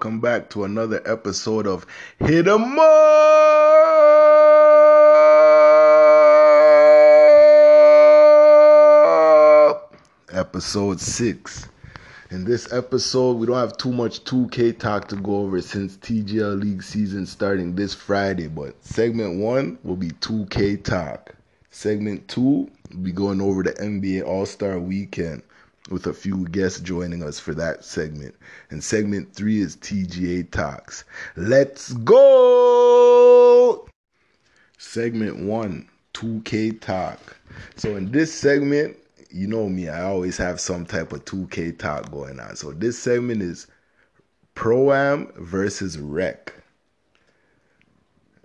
Welcome back to another episode of Hit 'em Up! Episode 6. In this episode, we don't have too much 2K talk to go over since TGL League season starting this Friday, but segment 1 will be 2K talk. Segment 2 will be going over the NBA All Star weekend with a few guests joining us for that segment. And segment 3 is TGA talks. Let's go! Segment 1 2K talk. So, in this segment, you know me, I always have some type of 2K talk going on. So this segment is Pro Am versus Rec.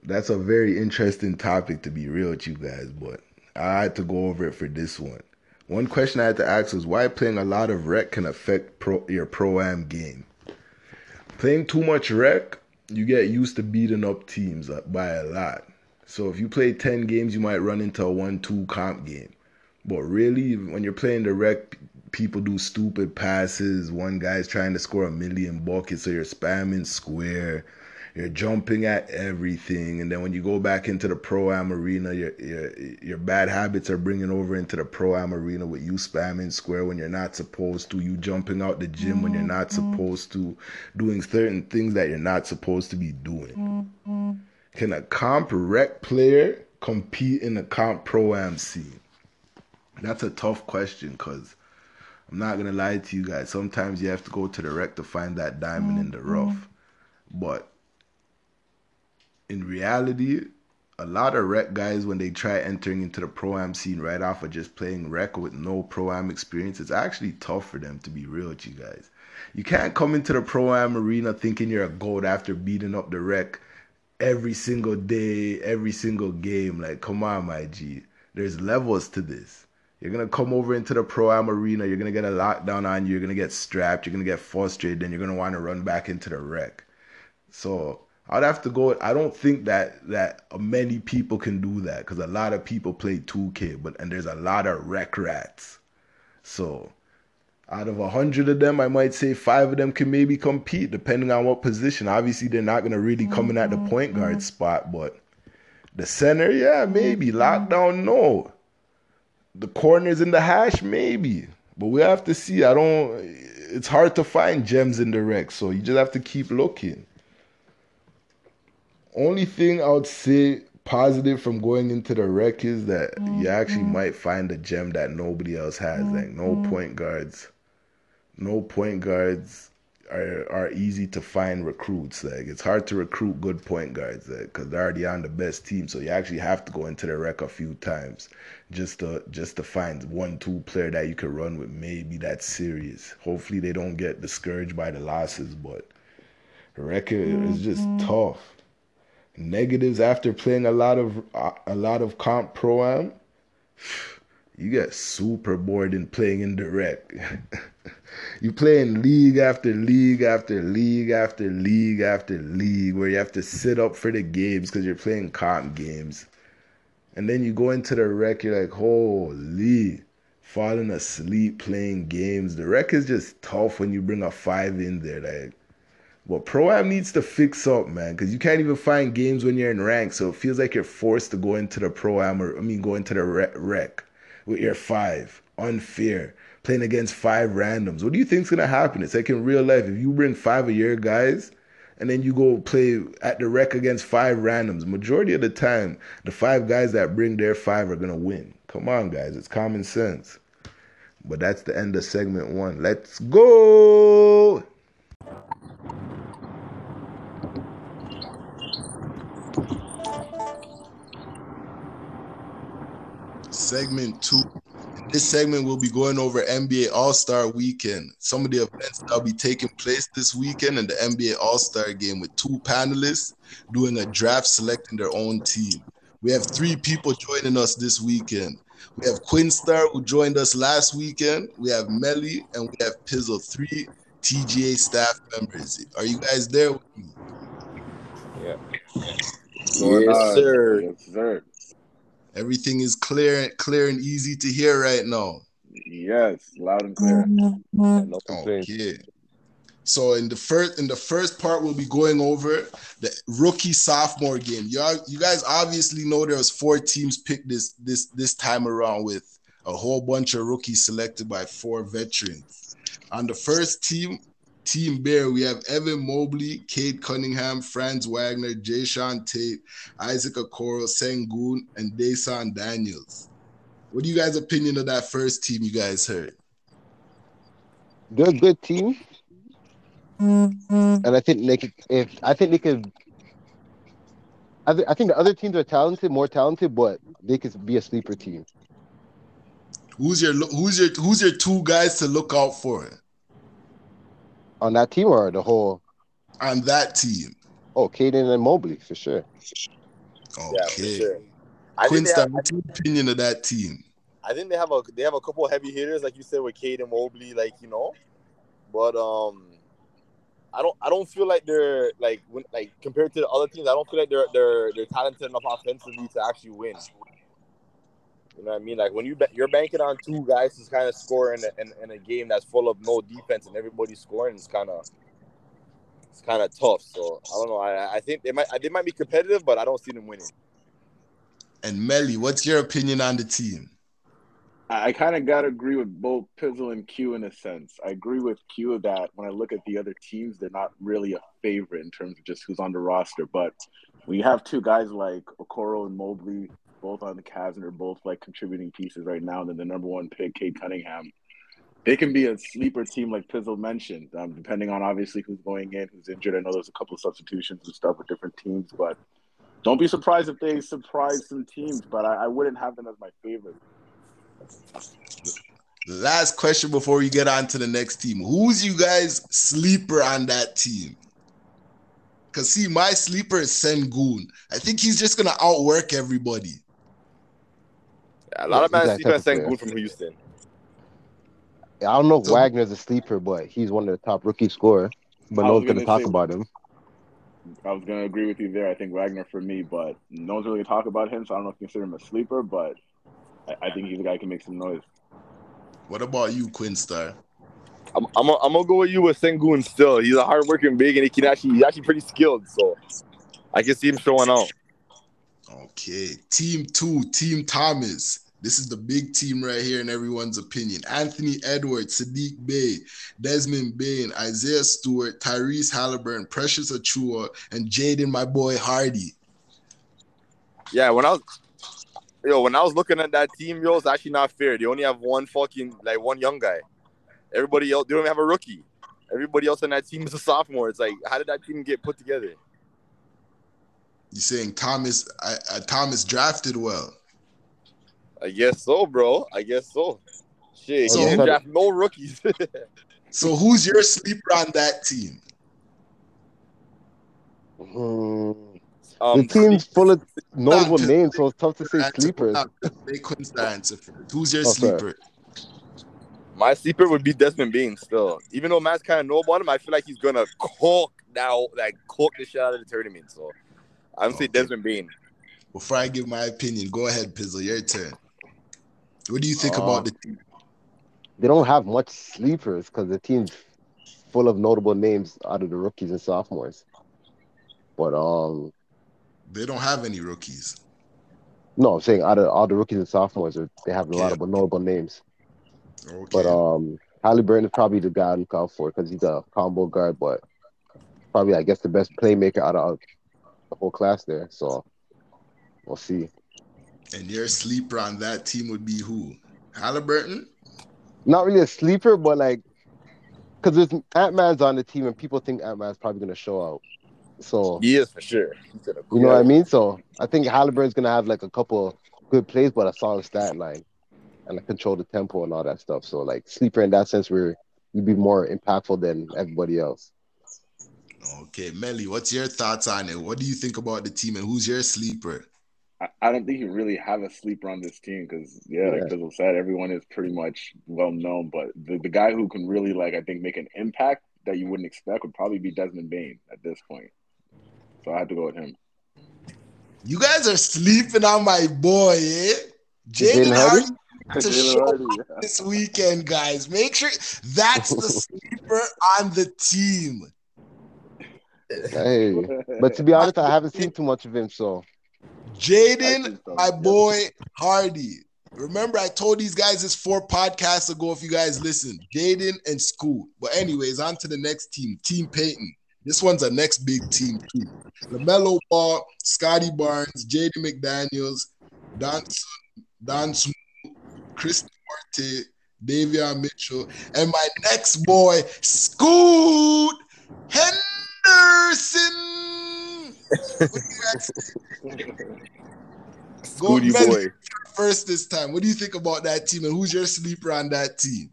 That's a very interesting topic to be real with you guys, but I had to go over it for this one. One question I had to ask was why playing a lot of Rec can affect pro, your Pro Am game. Playing too much Rec, you get used to beating up teams uh, by a lot. So if you play 10 games, you might run into a 1 2 comp game but really, when you're playing the rec, people do stupid passes. One guy's trying to score a million buckets, so you're spamming square. You're jumping at everything, and then when you go back into the pro am arena, your your your bad habits are bringing over into the pro am arena with you spamming square when you're not supposed to, you jumping out the gym when you're not mm-hmm. supposed to, doing certain things that you're not supposed to be doing. Mm-hmm. Can a comp rec player compete in the comp pro am scene? That's a tough question because I'm not gonna lie to you guys. Sometimes you have to go to the rec to find that diamond in the mm-hmm. rough. But in reality, a lot of rec guys when they try entering into the pro am scene right off of just playing rec with no pro am experience, it's actually tough for them to be real with you guys. You can't come into the pro am arena thinking you're a gold after beating up the rec every single day, every single game. Like, come on, my G. There's levels to this. You're gonna come over into the pro am arena. You're gonna get a lockdown on you. You're gonna get strapped. You're gonna get frustrated. Then you're gonna want to run back into the rec. So I'd have to go. I don't think that that many people can do that because a lot of people play 2K, but and there's a lot of rec rats. So out of a hundred of them, I might say five of them can maybe compete, depending on what position. Obviously, they're not gonna really come in at the point guard mm-hmm. spot, but the center, yeah, maybe lockdown, no the corners in the hash, maybe. But we have to see. I don't. It's hard to find gems in the rec, so you just have to keep looking. Only thing I would say positive from going into the rec is that mm-hmm. you actually might find a gem that nobody else has. Mm-hmm. Like no mm-hmm. point guards, no point guards are are easy to find recruits. Like it's hard to recruit good point guards because like, they're already on the best team. So you actually have to go into the rec a few times just to just to find one two player that you can run with. Maybe that's serious. Hopefully they don't get discouraged by the losses, but the record mm-hmm. is just mm-hmm. tough. Negatives after playing a lot of a lot of comp pro am, you get super bored in playing in rec. you playing league after league after league after league after league where you have to sit up for the games because you're playing comp games. And then you go into the rec, you're like, holy, falling asleep playing games. The rec is just tough when you bring a five in there. Like, but Pro Am needs to fix up, man, because you can't even find games when you're in rank. So it feels like you're forced to go into the Pro Am or, I mean, go into the rec with your five. Unfair playing against five randoms. What do you think's gonna happen? It's like in real life, if you bring five of your guys and then you go play at the rec against five randoms, majority of the time, the five guys that bring their five are gonna win. Come on, guys, it's common sense. But that's the end of segment one. Let's go. Segment two this segment will be going over NBA All Star Weekend, some of the events that will be taking place this weekend, and the NBA All Star Game with two panelists doing a draft, selecting their own team. We have three people joining us this weekend. We have Quinstar who joined us last weekend. We have Melly and we have Pizzle, three TGA staff members. Are you guys there with me? Yeah. Yes, sir. Yes, sir. Everything is clear, clear and easy to hear right now. Yes, loud and clear. Mm-hmm. No complaints. Okay. So in the first in the first part, we'll be going over the rookie sophomore game. You you guys obviously know there was four teams picked this this this time around with a whole bunch of rookies selected by four veterans. On the first team, Team Bear, we have Evan Mobley, Cade Cunningham, Franz Wagner, Jae'Sean Tate, Isaac Okoro, Sengun, and Dyson Daniels. What do you guys' opinion of that first team you guys heard? They're a good team, and I think they could. If I think they could, I, th- I think the other teams are talented, more talented, but they could be a sleeper team. Who's your who's your who's your two guys to look out for On that team or the whole? on that team? Oh, Caden and Mobley for sure. Okay. Yeah, for sure. I think, Quinn, they have, what's your opinion of that team? I think they have a they have a couple of heavy hitters, like you said, with Cade and Mobley, like you know. But um, I don't I don't feel like they're like when like compared to the other teams, I don't feel like they're they're they're talented enough offensively to actually win. You know what I mean? Like when you ba- you're banking on two guys to kind of score in a, in, in a game that's full of no defense and everybody's scoring, it's kind of it's kind of tough. So I don't know. I I think they might they might be competitive, but I don't see them winning. And Melly, what's your opinion on the team? I, I kind of gotta agree with both Pizzle and Q in a sense. I agree with Q that when I look at the other teams, they're not really a favorite in terms of just who's on the roster. But when you have two guys like Okoro and Mobley, both on the Cavs, and they're both like contributing pieces right now, and then the number one pick, Cade Cunningham, they can be a sleeper team like Pizzle mentioned, um, depending on obviously who's going in, who's injured. I know there's a couple of substitutions and stuff with different teams, but don't be surprised if they surprise some teams. But I, I wouldn't have them as my favorite. Last question before we get on to the next team. Who's you guys sleeper on that team? Cause see, my sleeper is Sengun. I think he's just gonna outwork everybody. A lot of Yeah, man he's sleep that on Sengun from Houston. I don't know if So- Wagner's a sleeper, but he's one of the top rookie scorers. But no one's gonna gonna talk say- about him. I was gonna agree with you there. I think Wagner for me, but no one's really going to talk about him, so I don't know if you consider him a sleeper, but I, I think he's a guy who can make some noise. What about you, Quinn Star? I'm, I'm, I'm gonna go with you with Sengun still. He's a hardworking big and he can actually he's actually pretty skilled. So I can see him showing out. Okay, team two, Team Thomas. This is the big team right here in everyone's opinion. Anthony Edwards, Saddiq Bey, Desmond Bane, Isaiah Stewart, Tyrese Halliburton, Precious Achiuwa, and Jaden, my boy Hardy. Yeah, when I was yo, when I was looking at that team, yo, it's actually not fair. They only have one fucking like one young guy. Everybody else, they don't even have a rookie. Everybody else on that team is a sophomore. It's like, how did that team get put together? You saying Thomas? I, I, Thomas drafted well. I guess so, bro. I guess so. Shit, So- he didn't draft no rookies. So who's your sleeper on that team? Hmm. um, the team's full of notable Nah, names, so it's tough to say Answer- sleepers. nah, Make Quinn Star answer first. Who's your Oh, sorry. sleeper? My sleeper would be Desmond Bane still. Even though Matt's kind of know about him, I feel like he's gonna cook now, like cook the shit out of the tournament. So I'm say Okay. Desmond Bane. Before I give my opinion, go ahead, Pizzle. Your turn. What do you think Uh, about the team? They don't have much sleepers because the team's full of notable names out of the rookies and sophomores. But um, They don't have any rookies. no, I'm saying out of all the rookies and sophomores, they have a lot of notable names. Okay. But um, Halliburton is probably the guy to look out for because he's a combo guard, but probably I guess the best playmaker out of the whole class there. So we'll see. And your sleeper on that team would be who? Halliburton? Not really a sleeper, but like because Ant Man's on the team and people think Ant Man's probably gonna show out. So He is for sure. He's you know what I mean. So I think Halliburton's gonna have like a couple good plays, but a solid stat line and like, control the tempo and all that stuff. So like sleeper in that sense, where you'd be more impactful than everybody else. Okay, Melly, what's your thoughts on it? What do you think about the team and who's your sleeper? I, I don't think you really have a sleeper on this team because, yeah, like Yeah. Pizzle said, everyone is pretty much well known. But the, the guy who can really, like, I think make an impact that you wouldn't expect would probably be Desmond Bane at this point. So I had to go with him. You guys are sleeping on my boy, eh? Jaden Jaden Hardy? Hardy to show Hardy, up yeah. this weekend, guys. Make sure that's the sleeper on the team. Hey, but to be honest, I haven't seen too much of him. So I Jaden, my boy Hardy. Remember, I told these guys this four podcasts ago. If you guys listen, Jaden and Scoot. But anyways, on to the next team, Team Peyton. This one's a next big team too. Lamelo Ball, Scottie Barnes, Jaden McDaniels, Don Don Chris Duarte, Davion Mitchell, and my next boy, Scoot Henderson. What do you guys Go Scooty Melly boy. first this time. What do you think about that team, and who's your sleeper on that team?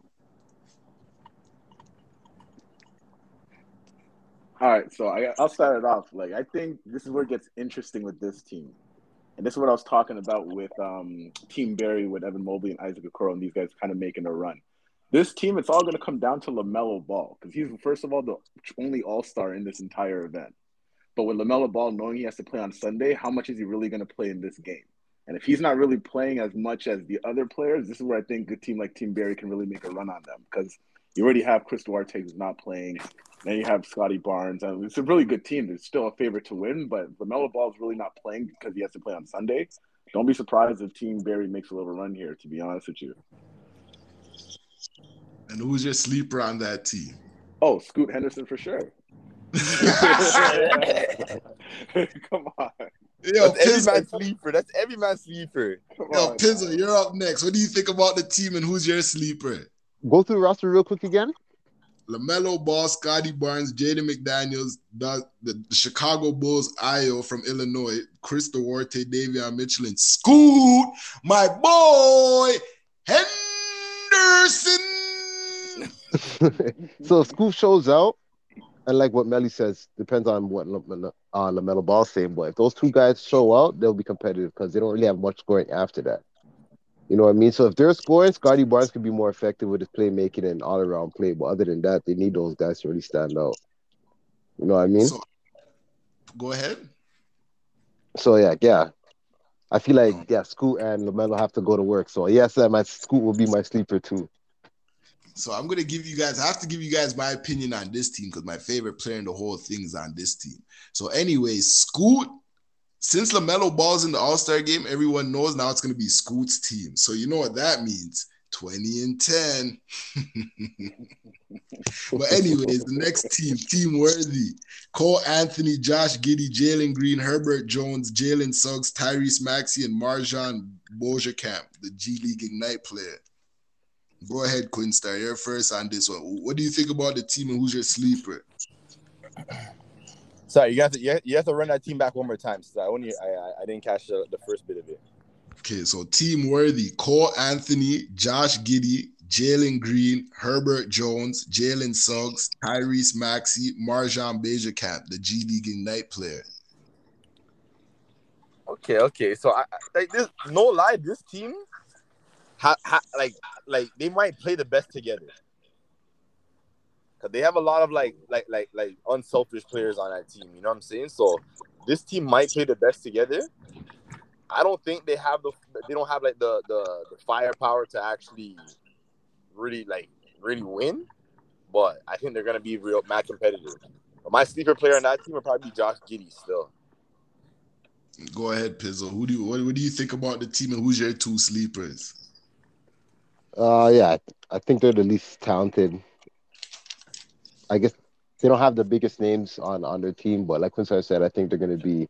All right, so I, I'll start it off. Like I think this is where it gets interesting with this team, and this is what I was talking about with um, Team Barry, with Evan Mobley and Isaac Okoro, and these guys kind of making a run. This team, it's all going to come down to Lamelo Ball because he's first of all the only All Star in this entire event. But with Lamelo Ball knowing he has to play on Sunday, how much is he really going to play in this game? And if he's not really playing as much as the other players, this is where I think a team like Team Barry can really make a run on them because you already have Chris Duarte who's not playing. Then you have Scottie Barnes. And it's a really good team. There's still a favorite to win, but LaMelo Ball is really not playing because he has to play on Sunday. Don't be surprised if Team Barry makes a little run here, to be honest with you. And who's your sleeper on that team? Oh, Scoot Henderson for sure. Come on. Yo, That's every Pizzo, man's sleeper. That's every man's sleeper. Come yo, on. Pizzo, you're up next. What do you think about the team, and who's your sleeper? go through the roster real quick again. LaMelo Ball, Scottie Barnes, Jaden McDaniels, the, the, the Chicago Bulls, Ayo from Illinois, Chris Duarte, Davion Mitchell, and Scoot, my boy, Henderson. so if Scoot shows out, and like what Melly says, depends on what uh, Lamelo Ball's saying. But if those two guys show out, they'll be competitive because they don't really have much scoring after that. You know what I mean? So if they're scoring, Scottie Barnes could be more effective with his playmaking and all around play. But other than that, they need those guys to really stand out. You know what I mean? So, go ahead. So yeah, yeah. I feel like yeah, Scoot and Lamelo have to go to work. So yes, my Scoot will be my sleeper too. So I'm gonna give you guys. I have to give you guys my opinion on this team because my favorite player in the whole thing is on this team. So, anyways, Scoot. Since Lamelo Ball's in the All Star game, everyone knows now it's gonna be Scoot's team. So you know what that means. 20 and 10. but anyways, the next team, Team Worthy. Cole Anthony, Josh Giddey, Jalen Green, Herbert Jones, Jalen Suggs, Tyrese Maxey, and MarJon Beauchamp, the G League Ignite player. Go ahead, Quinn Star. You're first on this one. What do you think about the team and who's your sleeper? Sorry, you have to you have, to run that team back one more time. So I only I I, didn't catch the, the first bit of it. Okay, so Team Worthy, Cole Anthony, Josh Giddey, Jalen Green, Herbert Jones, Jalen Suggs, Tyrese Maxey, MarJon Beauchamp, the G League Ignite player. Okay, okay. So I, I like this. No lie, this team, ha, ha, like like they might play the best together. Cause they have a lot of like like like like unselfish players on that team. You know what I'm saying? So this team might play the best together. I don't think they have the they don't have like the the, the firepower to actually really like really win. But I think they're gonna be real mad competitive. But my sleeper player on that team would probably be Josh Giddey still. Go ahead, Pizzle. Who do you, what, what do you think about the team and who's your two sleepers? Uh, yeah, I, think they're the least talented. I guess they don't have the biggest names on on their team, but like Quincy said, I think they're going to be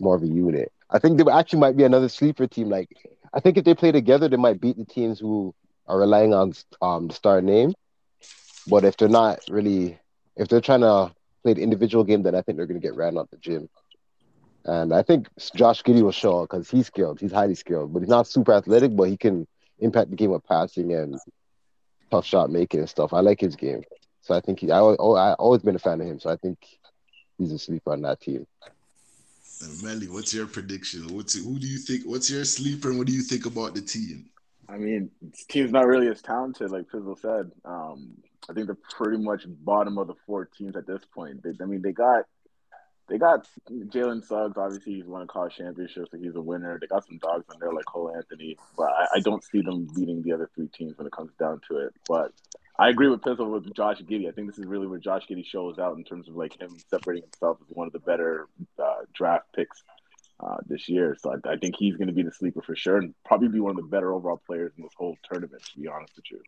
more of a unit. I think they actually might be another sleeper team. Like, I think if they play together, they might beat the teams who are relying on um the star name. But if they're not really, if they're trying to play the individual game, then I think they're going to get ran out the gym. And I think Josh Giddey will show up because he's skilled. He's highly skilled, but he's not super athletic, but he can impact the game with passing and tough shot making and stuff. I like his game. So I think he, I, I always been a fan of him. So I think he's a sleeper on that team. And Melly, what's your prediction? What's who do you think? What's your sleeper and what do you think about the team? I mean, this team's not really as talented, like Pizzle said. Um, I think they're pretty much bottom of the four teams at this point. They, I mean, they got They got Jalen Suggs. Obviously, he's won a college championship, so he's a winner. They got some dogs in there like Cole Anthony, but I, I don't see them beating the other three teams when it comes down to it. But I agree with Pizzle with Josh Giddey. I think this is really where Josh Giddey shows out in terms of like him separating himself as one of the better uh, draft picks uh, this year. So I, I think he's going to be the sleeper for sure, and probably be one of the better overall players in this whole tournament. To be honest with you.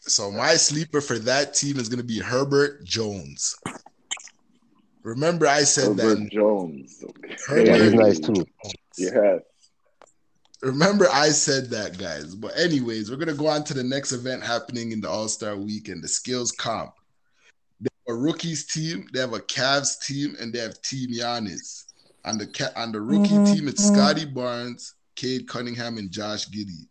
So my sleeper for that team is going to be Herbert Jones. Remember, I said Herbert that. Jones. Herbert Yeah, he's nice too. Yeah. Remember, I said that, guys. But anyways, we're gonna go on to the next event happening in the All Star Weekend, the Skills Comp. They have a rookies team, they have a Cavs team, and they have Team Giannis. On the ca- on the rookie mm-hmm. team, it's Scottie Barnes, Cade Cunningham, and Josh Giddey.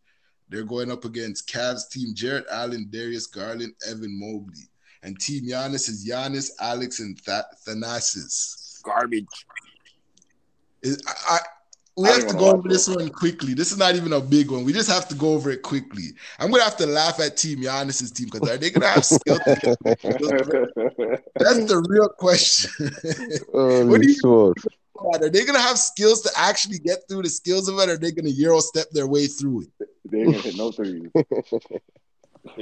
They're going up against Cavs team Jarrett Allen, Darius Garland, Evan Mobley. And Team Giannis is Giannis, Alex, and Th- Thanasis. Garbage. Is- I, I- we I have to go over this one quickly. This is not even a big one. We just have to go over it quickly. I'm gonna have to laugh at Team Giannis's team because are they gonna have skill? That's the real question. What do you- smokes. are they gonna have skills to actually get through the skills of it, or are they gonna euro step their way through it? They're gonna hit no threes. You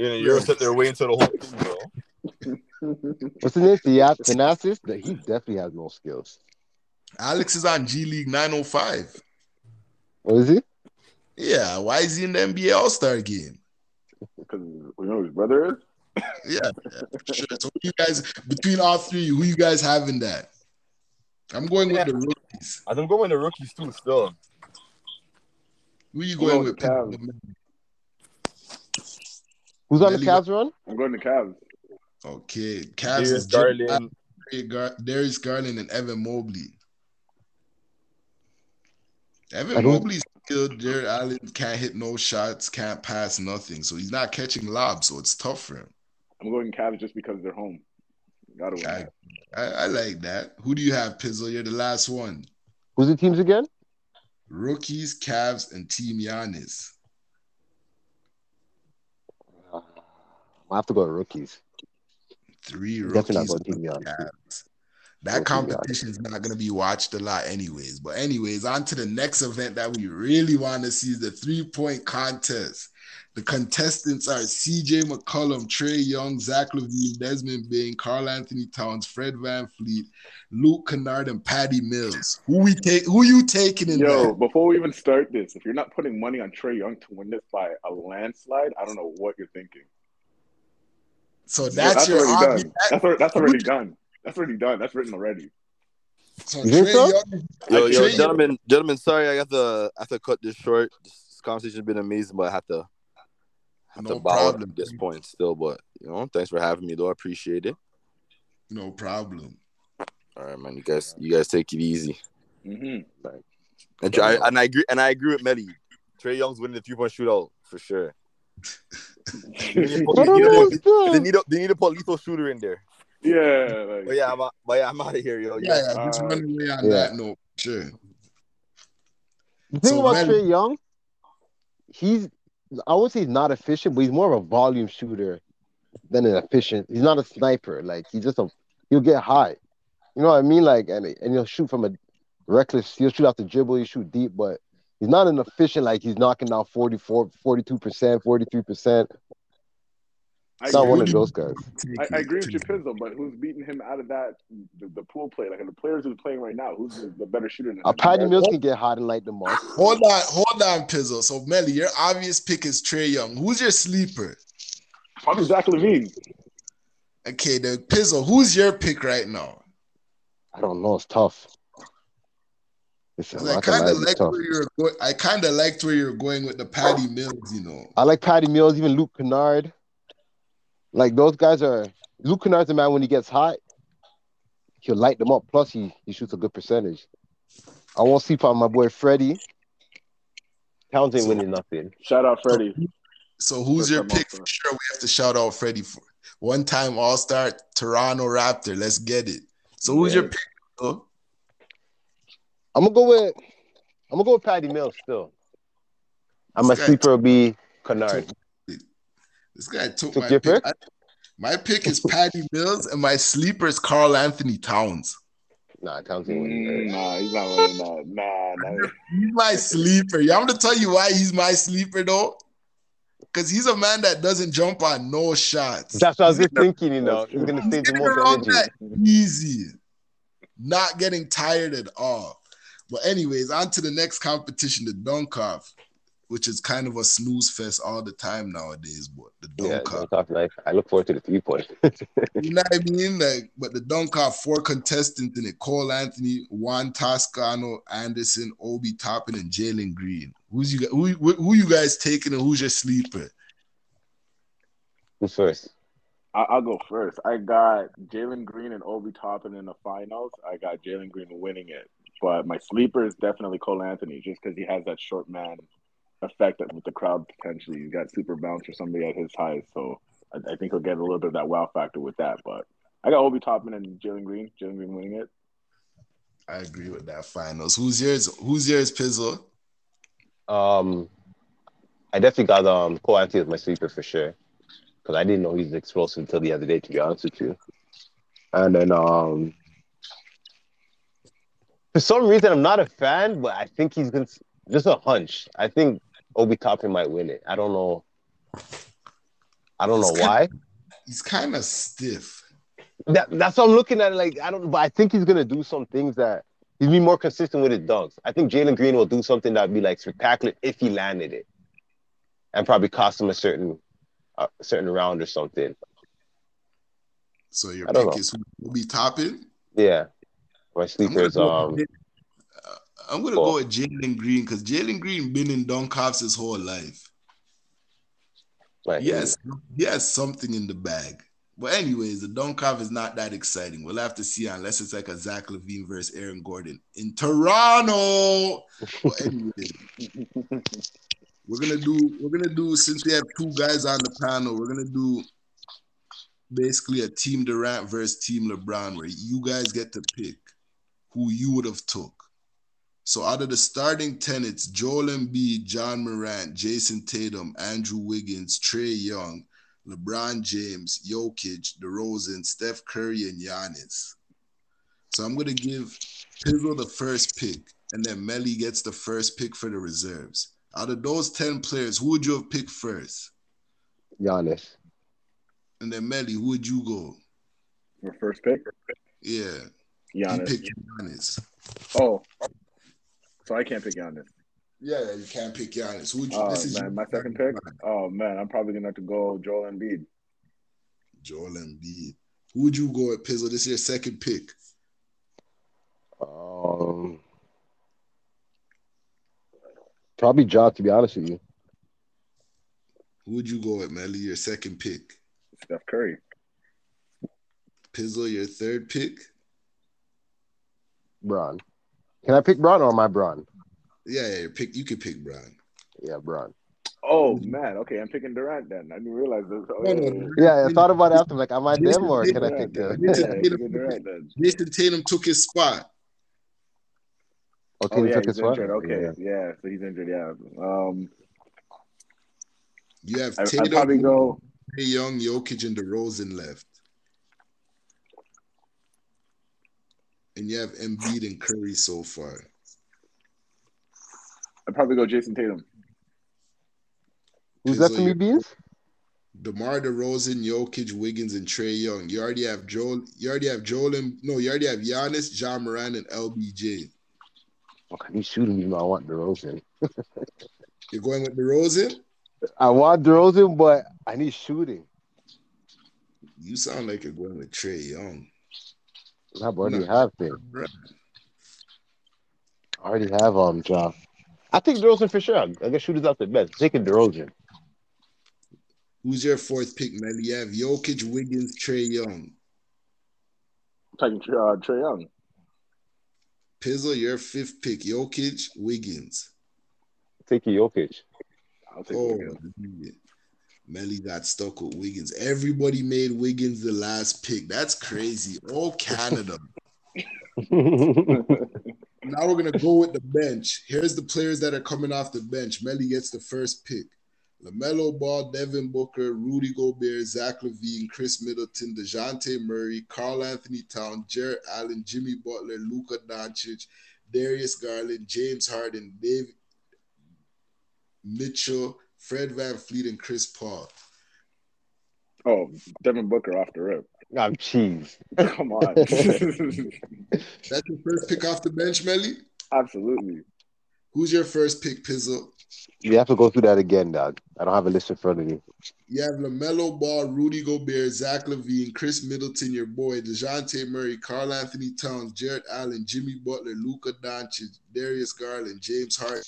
know, you're step their way into the whole thing, bro. What's his name? Theat Thanasis? He definitely has no skills. Alex is on G League 905. What is he? Yeah, why is he in the NBA All Star game? Because we know who his brother is. Yeah, yeah, sure. So you guys between all three, who you guys have in that? I'm going with the rookies. I think I'm going with the rookies too. Still, Who you going going with? with Cavs. Who's on the Melly- Cavs run? I'm going to Cavs. Okay, Cavs Darius is Garland. Garland. Darius Garland and Evan Mobley. Evan I don't- Mobley's skilled. Jarrett Allen can't hit no shots, can't pass nothing, so he's not catching lobs, so it's tough for him. I'm going Cavs just because they're home. Gotta win. I, I, I like that. Who do you have, Pizzle? You're the last one. Who's the teams again? Rookies, Cavs, and Team Giannis. Uh, I have to go with rookies. Three rookies. going Team and Cavs. That competition is not going to be watched a lot, anyways. But anyways, on to the next event that we really want to see: the three-point contest. The contestants are C.J. McCollum, Trae Young, Zach LaVine, Desmond Bane, Carl Anthony Towns, Fred VanVleet, Luke Kennard, and Patty Mills. Who we take? Who you taking in Yo, that? before we even start this, if you're not putting money on Trae Young to win this by a landslide, I don't know what you're thinking. So that's, that's your already obvious. done. That's, already, that's already done. That's already done. That's written already. So You Trey so? Young, Yo, yo, Trae Young- gentlemen, gentlemen, sorry, I got to I have to cut this short. This conversation's been amazing, but I have to have No to bow problem. at this point still. But you know, thanks for having me, though. I appreciate it. no problem. All right, man. You guys, you guys take it easy. Mm-hmm. And I, and I agree, and I agree with Melly. Trae Young's winning the three point shootout for sure. They need to put- I don't know. they need to, they need to put lethal shooter in there. yeah. Like, But yeah, I'm out, but yeah, I'm out of here, yo. Yeah, yeah, just Uh, run away on yeah. that note. Sure. The thing So, about man- Trae Young, he's I would say he's not efficient, but he's more of a volume shooter than an efficient. He's not a sniper. Like he's just a he'll get high. You know what I mean? Like and and he'll shoot from a reckless. He'll shoot out the dribble. He shoot deep, but he's not an efficient. Like he's knocking down 44, 42 percent, forty three percent. I It's not agree one of those guys. I, I agree with you, Pizzo, but who's beating him out of that the, the pool play? Like the players who's playing right now, who's the, the better shooter? Than Uh, him? Patty Mills can get hot and light them up. Hold on, hold on, Pizzle. So Melly, your obvious pick is Trae Young. Who's your sleeper? Probably Zach LaVine. Okay, the Pizzle. Who's your pick right now? I don't know. It's tough. It's, 'Cause I'm I kind of it's liked where you're going. I kind of liked where you're going with the Patty Mills. You know, I like Patty Mills, even Luke Kennard. Like those guys are Luke Kennard's a man when he gets hot, he'll light them up. Plus he he shoots a good percentage. I won't sleep on my boy Freddie. Towns ain't So- winning nothing. Shout out Freddie. so who's First your pick? For sure, we have to shout out Freddie for one time All Star Toronto Raptor. Let's get it. So who's your pick? Pizzle? I'm gonna go with I'm gonna go with Patty Mills still. I'm This guy- sleeper will be Kennard. This guy took Took my pick. pick? I- my pick is Patty Mills, and my sleeper is Karl-Anthony Towns. Nah, Towns ain't winning. Mm, nah, he's not winning that. Nah, nah. He's my sleeper. Yeah, I'm gonna tell you why he's my sleeper though. Because he's a man that doesn't jump on no shots. That's what I was just thinking. You know, he's gonna save the most energy. easy. Not getting tired at all. But anyways, on to the next competition, the dunk off, which is kind of a snooze fest all the time nowadays. But the Yeah, dunk off, dunk off. I look forward to the three point. you know what I mean? Like, but the dunk off four contestants in it: Cole Anthony, Juan Toscano, Anderson, Obi Toppin, and Jalen Green. Who's you? gu- Who, who who you guys taking, and who's your sleeper? Who's first? I- I'll go first. I got Jalen Green and Obi Toppin in the finals. I got Jalen Green winning it. But my sleeper is definitely Cole Anthony, just because he has that short man effect with the crowd potentially. He's got super bounce for somebody at his height, So I, I think he'll get a little bit of that wow factor with that. But I got Obi Toppin and Jalen Green. Jalen Green winning it. I agree with that. Finals. Who's yours? Who's yours, Pizzle? Um, I definitely got um Cole Anthony as my sleeper for sure, because I didn't know he was explosive until the other day. To be honest with you, and then um, for some reason I'm not a fan, but I think he's gonna just a hunch. I think Obi Toppin might win it. I don't know. I don't know It's why. He's kind of stiff. That, that's what I'm looking at. Like I don't, but I think he's gonna do some things that he's be more consistent with his dunks. I think Jalen Green will do something that'd be like spectacular if he landed it, and probably cost him a certain, a certain round or something. So your pick know. is be topping. Yeah, my I'm gonna um. with- uh, I'm gonna go with Jalen Green because Jalen Green been in dunk offs his whole life. Yes, he has something in the bag. But anyways, the dunk off is not that exciting. We'll have to see unless it's like a Zach LaVine versus Aaron Gordon in Toronto. But anyway, we're gonna do we're gonna do since we have two guys on the panel, we're gonna do basically a team Durant versus team LeBron where you guys get to pick who you would have took. So out of the starting ten, it's Joel Embiid, Ja Morant, Jayson Tatum, Andrew Wiggins, Trae Young, LeBron James, Jokic, DeRozan, Steph Curry, and Giannis. So I'm gonna give Pizzle the first pick, and then Melly gets the first pick for the reserves. Out of those ten players, who would you have picked first? Giannis. And then Melly, who would you go? Your first pick, Yeah, he Giannis. picked Giannis. Oh, so I can't pick Giannis. Yeah, you can't pick Giannis. Who would you? Oh this is man, my second pick. Oh man, I'm probably gonna have to go Joel Embiid. Joel Embiid. Who would you go at Pizzle? This is your second pick. Um, probably Ja. To be honest with you, Who would you go at Melly? Your second pick. Steph Curry. Pizzle, your third pick. Braun. Can I pick Braun or my I Braun? Yeah, yeah, pick. You could pick Brown. Yeah, Braun. Oh man, okay, I'm picking Durant then. I didn't realize this. Oh, No, yeah, yeah. Yeah, I thought about it after. Like, am I Jason them or yeah. can I pick then. the? Jason Yeah, Tatum. picking Durant then. Jayson Tatum took his spot. Oh, Oh Tatum yeah, took he's his spot? injured. Okay, Yeah. yeah. so he's injured. Yeah. Um, You have I, I'd Tatum, probably go. Trae Young, Jokic, and DeRozan left. And you have Embiid and Curry so far. I'd probably go Jayson Tatum. Who's that for me, you- Beans? DeMar DeRozan, Jokic, Wiggins, and Trae Young. You already have Joel. You already have Joel and no, you already have Giannis, John Moran, and LBJ. Okay, he's shooting me. I want DeRozan. You're going with DeRozan? I want DeRozan, but I need shooting. You sound like you're going with Trae Young. I already have things. I already have um Ja. I think DeRozan for sure. I guess shooters out the best. Taking DeRozan. Who's your fourth pick, man? You have Jokic, Wiggins, Trae Young. I'm taking uh, Trae Young. Pizzle, your fifth pick, Jokic, Wiggins. Taking Jokic. I'll take Oh, Wiggins. Melly got stuck with Wiggins. Everybody made Wiggins the last pick. That's crazy. All Canada. Now we're gonna go with the bench. Here's the players that are coming off the bench. Melly gets the first pick. LaMelo Ball, Devin Booker, Rudy Gobert, Zach LaVine, Khris Middleton, DeJounte Murray, Karl-Anthony Town, Jarrett Allen, Jimmy Butler, Luka Doncic, Darius Garland, James Harden, Dave Mitchell, Fred Van Fleet, and Chris Paul. Oh, Devin Booker off the rip. I'm cheese. Come on. That's your first pick off the bench, Melly? Absolutely. Who's your first pick, Pizzle? You have to go through that again, dog. I don't have a list in front of me. You have LaMelo Ball, Rudy Gobert, Zach LaVine, Khris Middleton, your boy, DeJounte Murray, Karl-Anthony Towns, Jarrett Allen, Jimmy Butler, Luka Doncic, Darius Garland, James Hart,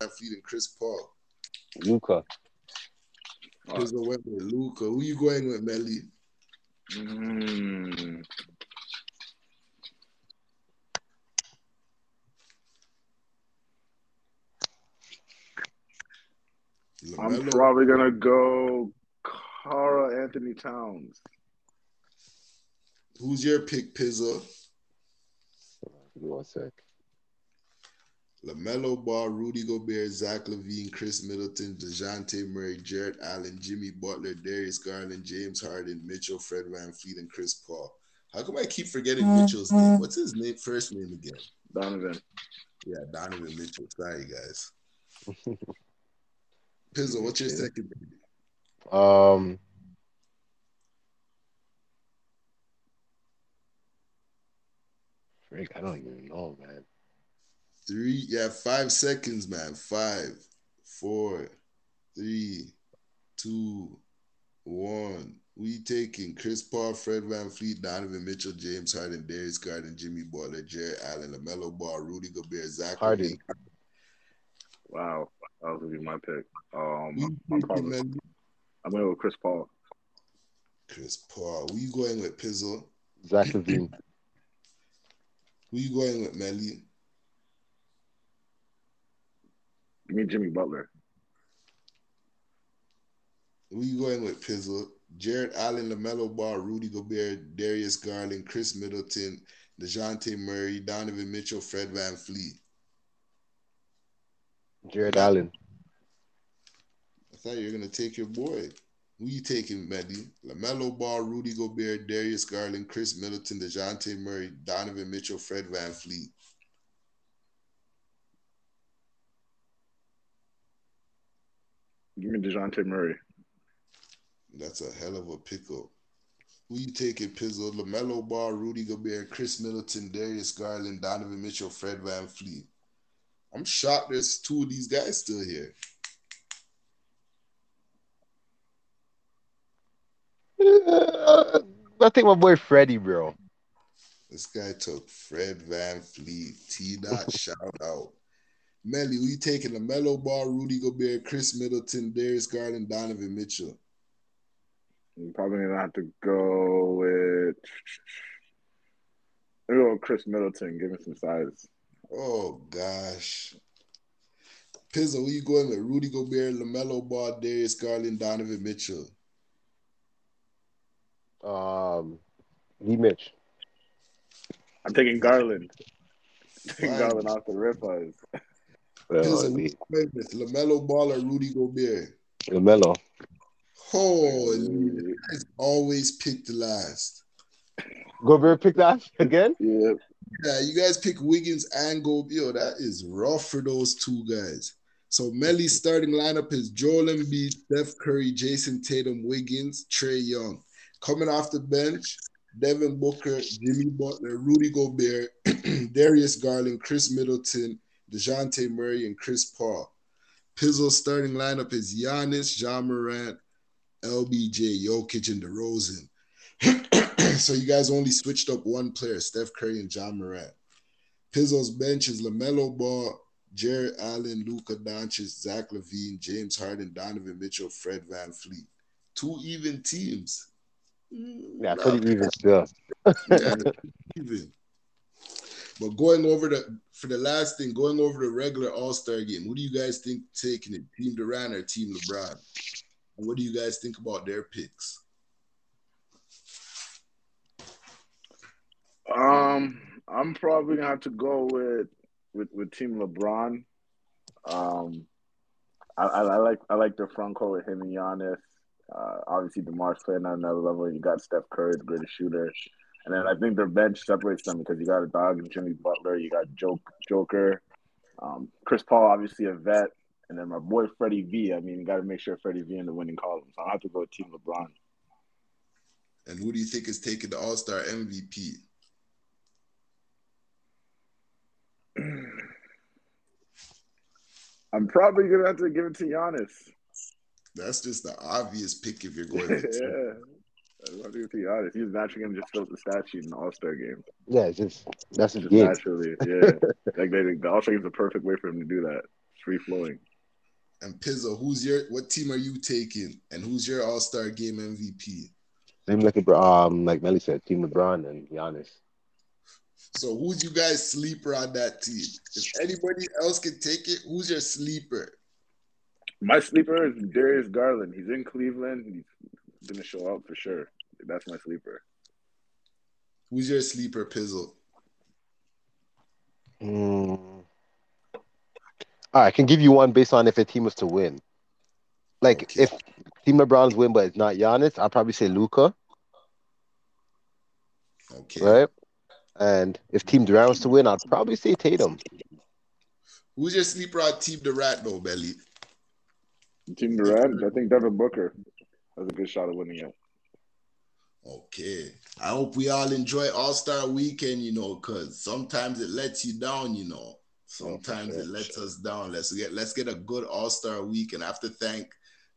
Fleet, and Chris Paul. Luka. Pizzle went with Luka. Who you going with, Melly? Mm. I'm probably gonna go Karl-Anthony Towns. Who's your pick, Pizzle? Give me one sec. LaMelo Ball, Rudy Gobert, Zach LaVine, Khris Middleton, DeJounte Murray, Jarrett Allen, Jimmy Butler, Darius Garland, James Harden, Mitchell, Fred VanVleet, and Chris Paul. How come I keep forgetting Mitchell's name? What's his name? First name again? Donovan. Yeah, Donovan Mitchell. Sorry, guys. Pizzle, what's your second pick? Um, Frick, I don't even know, man. Three. Yeah, five seconds, man. Five, four, three, two, one. We taking Chris Paul, Fred VanVleet, Donovan Mitchell, James Harden, Darius Garden, Jimmy Butler, Jarrett Allen, LaMelo Ball, Rudy Gobert, Zach Harden. Wow, that was gonna be my pick. Um, I'm probably? I'm gonna with Chris Paul. Chris Paul. Who you going with, Pizzle? Zach LaVine. Who you going with, Melly? Give me Jimmy Butler. Who you going with, Pizzle? Jarrett Allen, LaMelo Ball, Rudy Gobert, Darius Garland, Khris Middleton, DeJounte Murray, Donovan Mitchell, Fred Van Fleet. Jarrett Allen. I thought you were gonna take your boy. Who you taking, Melly? LaMelo Ball, Rudy Gobert, Darius Garland, Khris Middleton, DeJounte Murray, Donovan Mitchell, Fred VanVleet. Give me Dejounte Murray. That's a hell of a pickle. Who you taking, Pizzle? LaMelo Ball, Rudy Gobert, Khris Middleton, Darius Garland, Donovan Mitchell, Fred VanVleet. I'm shocked there's two of these guys still here. Uh, I think my boy Freddie, bro. This guy took Fred VanVleet. T dot shout out. Melly, who you taking? LaMelo Ball, Rudy Gobert, Khris Middleton, Darius Garland, Donovan Mitchell. I'm probably gonna have to go with. I'm gonna go with Khris Middleton. Give me some size. Oh gosh. Pizzle, who you going with? Rudy Gobert, LaMelo Ball, Darius Garland, Donovan Mitchell. Um, D. Mitch. I'm taking Garland. taking Fine. Garland off the rip eyes. Well, Pizzle, who the- you going with? LaMelo Ball or Rudy Gobert? LaMelo. Holy, guys always pick the last. Gobert picked that again? Yeah, Yeah, you guys pick Wiggins and Gobert. Yo, that is rough for those two guys. So Melly's starting lineup is Joel Embiid, Steph Curry, Jayson Tatum, Wiggins, Trae Young. Coming off the bench, Devin Booker, Jimmy Butler, Rudy Gobert, Darius Garland, Khris Middleton, DeJounte Murray, and Chris Paul. Pizzle's starting lineup is Giannis, Ja Morant, LBJ, Jokic, and DeRozan. so you guys only switched up one player, Steph Curry and Ja Morant. Pizzle's bench is LaMelo Ball, Jarrett Allen, Luka Doncic, Zach LaVine, James Harden, Donovan Mitchell, Fred VanVleet. Two even teams. Yeah, pretty even still. Yeah, even. But going over the for the last thing, going over the regular All Star game, what do you guys think taking it? Team Durant or Team LeBron? And what do you guys think about their picks? Um, I'm probably gonna have to go with with with Team LeBron. Um, I, I, I like I like the front court with him and Giannis. Uh, obviously, Demar's playing on another level. You got Steph Curry, the greatest shooter, and then I think their bench separates them because you got a dog and Jimmy Butler. You got Joke, Joker, um, Chris Paul, obviously a vet, and then my boy Freddie V. I mean, you got to make sure Freddie V in the winning column. So I have to go with Team LeBron. And who do you think is taking the All Star MVP? I'm probably gonna have to give it to Giannis. That's just the obvious pick if you're going. yeah. I'm gonna give it Giannis. He's naturally gonna just fill the stat sheet in the All Star game. Yeah, it's just that's his Just game. naturally, yeah. like they, the All Star game is a perfect way for him to do that. It's free flowing. And Pizzle, who's your what team are you taking? And who's your All Star Game MVP? Same like LeBron, um, like Melly said, Team LeBron and Giannis. So who's you guys sleeper on that team? If anybody else can take it, who's your sleeper? My sleeper is Darius Garland. He's in Cleveland. He's gonna show up for sure. That's my sleeper. Who's your sleeper, Pizzle? Mm. All right, I can give you one based on if a team was to win. Like Okay. if Team LeBron's win, but it's not Giannis, I'll probably say Luka, Okay. right? And if Team Durant was to win, I'd probably say Tatum. Who's your sleeper on Team Durant though, Belly? Team Durant. I think Devin Booker has a good shot at winning it. Okay. I hope we all enjoy All Star Weekend, you know, because sometimes it lets you down, you know. Sometimes sure, it lets us down. Let's get let's get a good All Star Weekend. I have to thank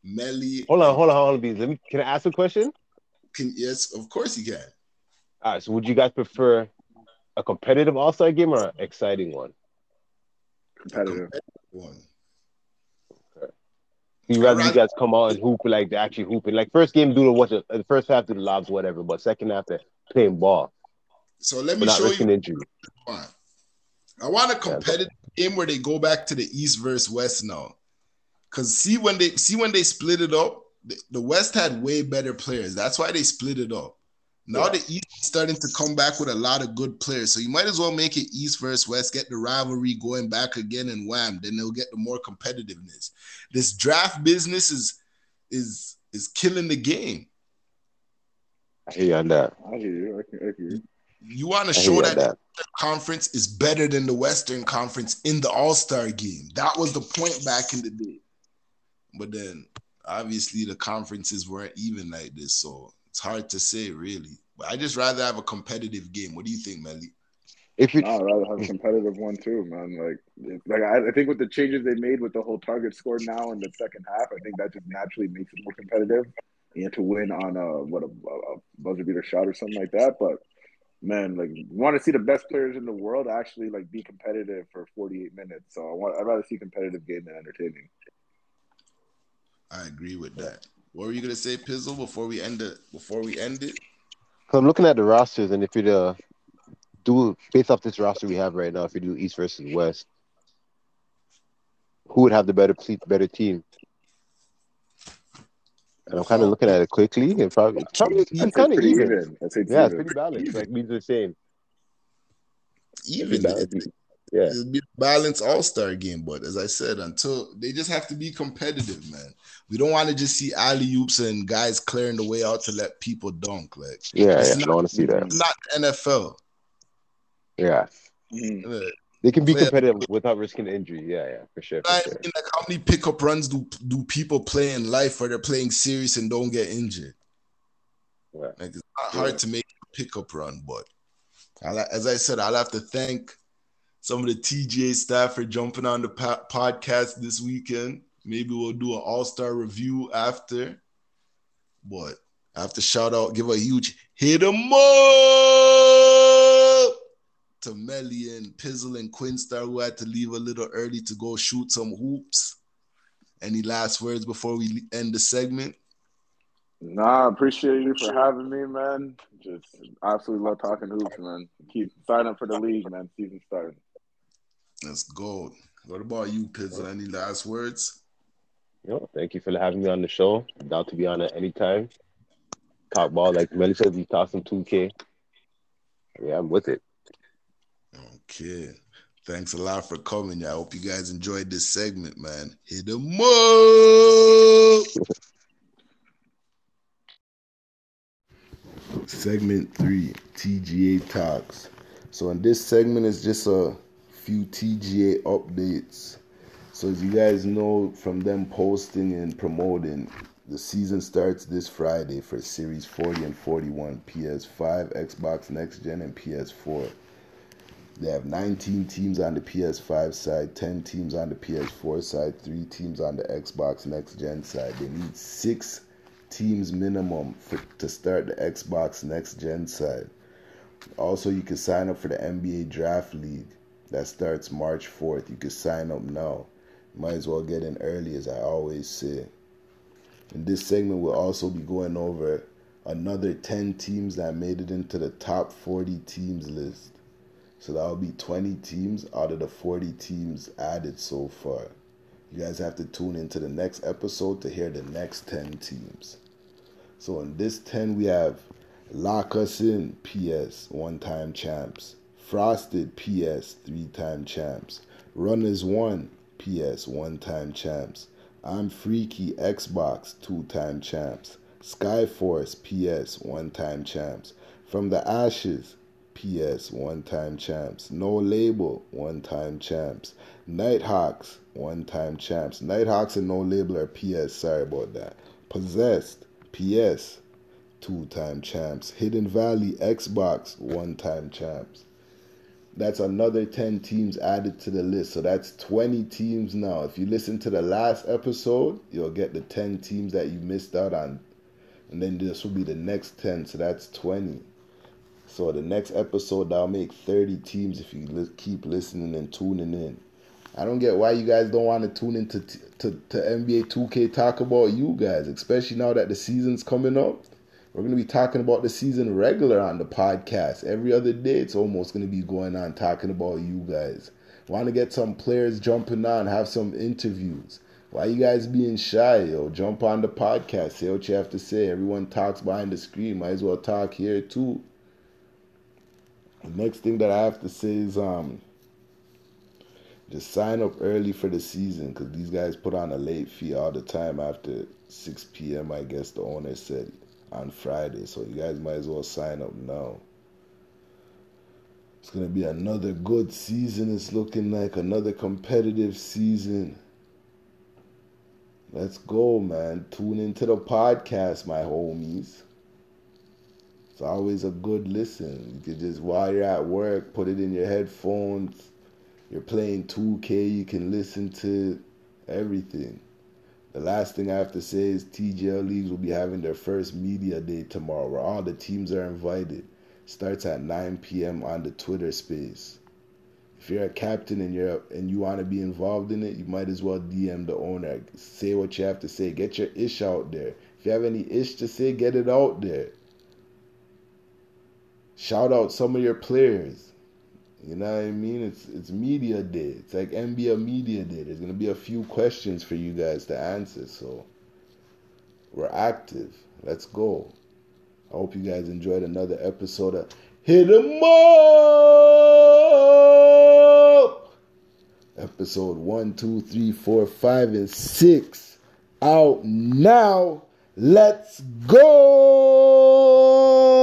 Melly. Hold on, hold on, hold on, Bees. Let me. Can I ask a question? Can, yes, of course you can. All right. So, would you guys prefer a competitive All Star game or an exciting one? Competitive. One. You rather you guys come out and hoop like they actually hooping. Like first game, do the what? The, first half do the lobs, whatever. But second half, they playing ball, So let me show you injury. I want a competitive game where they go back to the East versus West now. Cause see when they see when they split it up, the, the West had way better players. That's why they split it up. Now Yeah. the East is starting to come back with a lot of good players. So you might as well make it East versus West, get the rivalry going back again, and wham, then they'll get the more competitiveness. This draft business is is is killing the game. I hear you on that. I hear you. I, can, I hear you. You want to show you on that that. conference is better than the Western Conference in the All Star game. That was the point back in the day. But then obviously the conferences weren't even like this, so it's hard to say really. But I just rather have a competitive game. What do you think, Melly? If you, No, I'd rather have a competitive one too, man. Like, it's- like I, I think with the changes they made with the whole target score now in the second half, I think that just naturally makes it more competitive. You have to win on a what a, a buzzer beater shot or something like that. But man, like, you want to see the best players in the world actually like be competitive for 48 minutes. So I want, I'd rather see competitive game than entertaining. I agree with that. What were you gonna say, Pizzle, before we end it? Before we end it? So I'm looking at the rosters, and if you uh, do based off this roster we have right now, if you do East versus West, who would have the better better team? And I'm kind of looking at it quickly, and probably it's probably I'd it's kind of pretty even. even. I'd it's Yeah, it's pretty balanced. Like means the same. Even Balanced. Yeah, It'll be a balanced all star game, but as I said, until they just have to be competitive, man. We don't want to just see alley oops and guys clearing the way out to let people dunk. Like yeah, It's yeah. I not- don't want to see that. not NFL. Yeah, Mhm. Uh, they can be Player- competitive without risking injury. Yeah, yeah, for sure, for I sure. like how many pickup runs do do people play in life where they're playing serious and don't get injured? Yeah. Like it's not hard to make a pickup run, but I'll, as I said, I'll have to thank some of the TGA staff for jumping on the po- podcast this weekend. Maybe we'll do an all star review after. But I have to shout out, give a huge hit 'em up to Melly and Pizzle and Quinstar who had to leave a little early to go shoot some hoops. Any last words before we end the segment? Nah, I appreciate you for having me, man. Just absolutely love talking hoops, man. Keep signing up for the league, man. Season starting. Let's go. What about you, Pizzle? Any last words? Yo, thank you for having me on the show. I'm down to be on it anytime. Talk ball, like Melly said, we toss some 2K. Yeah, I'm with it. Okay. Thanks a lot for coming. I hope you guys enjoyed this segment, man. Hit them up. Segment three, TGA talks. So in this segment is just a few TGA updates. So as you guys know from them posting and promoting, the season starts this Friday for Series 40 and 41, PS5, Xbox Next Gen, and PS4. They have 19 teams on the PS5 side, 10 teams on the PS4 side, 3 teams on the Xbox Next Gen side. They need 6 teams minimum for, to start the Xbox Next Gen side. Also, you can sign up for the NBA Draft League that starts March 4th. You can sign up now. Might as well get in early, as I always say. In this segment, we'll also be going over another 10 teams that made it into the top 40 teams list. So that'll be 20 teams out of the 40 teams added so far. You guys have to tune into the next episode to hear the next 10 teams. So in this 10, we have Lock Us In PS, one time champs. Frosted PS, three time champs. Runners One PS, one time champs. I'm Freaky Xbox, two time champs. Skyforce PS, one time champs. From the Ashes PS, one time champs. No Label, one time champs. Nighthawks, one time champs. Nighthawks and No Label are PS, sorry about that. Possessed, PS, two time champs. Hidden Valley, Xbox, one time champs. That's another 10 teams added to the list. So that's 20 teams now. If you listen to the last episode, you'll get the 10 teams that you missed out on. And then this will be the next 10. So that's 20. So the next episode, I'll make 30 teams if you li- keep listening and tuning in. I don't get why you guys don't want to tune into t- to, to NBA 2K talk about you guys, especially now that the season's coming up. We're going to be talking about the season regular on the podcast. Every other day, it's almost going to be going on talking about you guys. Want to get some players jumping on, have some interviews. Why you guys being shy, yo? Jump on the podcast, say what you have to say. Everyone talks behind the screen. Might as well talk here too. The next thing that I have to say is um just sign up early for the season because these guys put on a late fee all the time after 6 p.m. I guess the owner said on Friday. So you guys might as well sign up now. It's gonna be another good season. It's looking like another competitive season. Let's go, man. Tune into the podcast, my homies. It's always a good listen. You can just while you're at work, put it in your headphones. You're playing 2K, you can listen to everything. The last thing I have to say is TGL leagues will be having their first media day tomorrow, where all the teams are invited. Starts at 9 p.m. on the Twitter space. If you're a captain and you're and you want to be involved in it, you might as well DM the owner. Say what you have to say. Get your ish out there. If you have any ish to say, get it out there. Shout out some of your players. You know what I mean? It's it's media day. It's like NBA media day. There's gonna be a few questions for you guys to answer. So we're active. Let's go. I hope you guys enjoyed another episode of Hit 'em up. Episode one, two, three, four, five, and six out now. Let's go.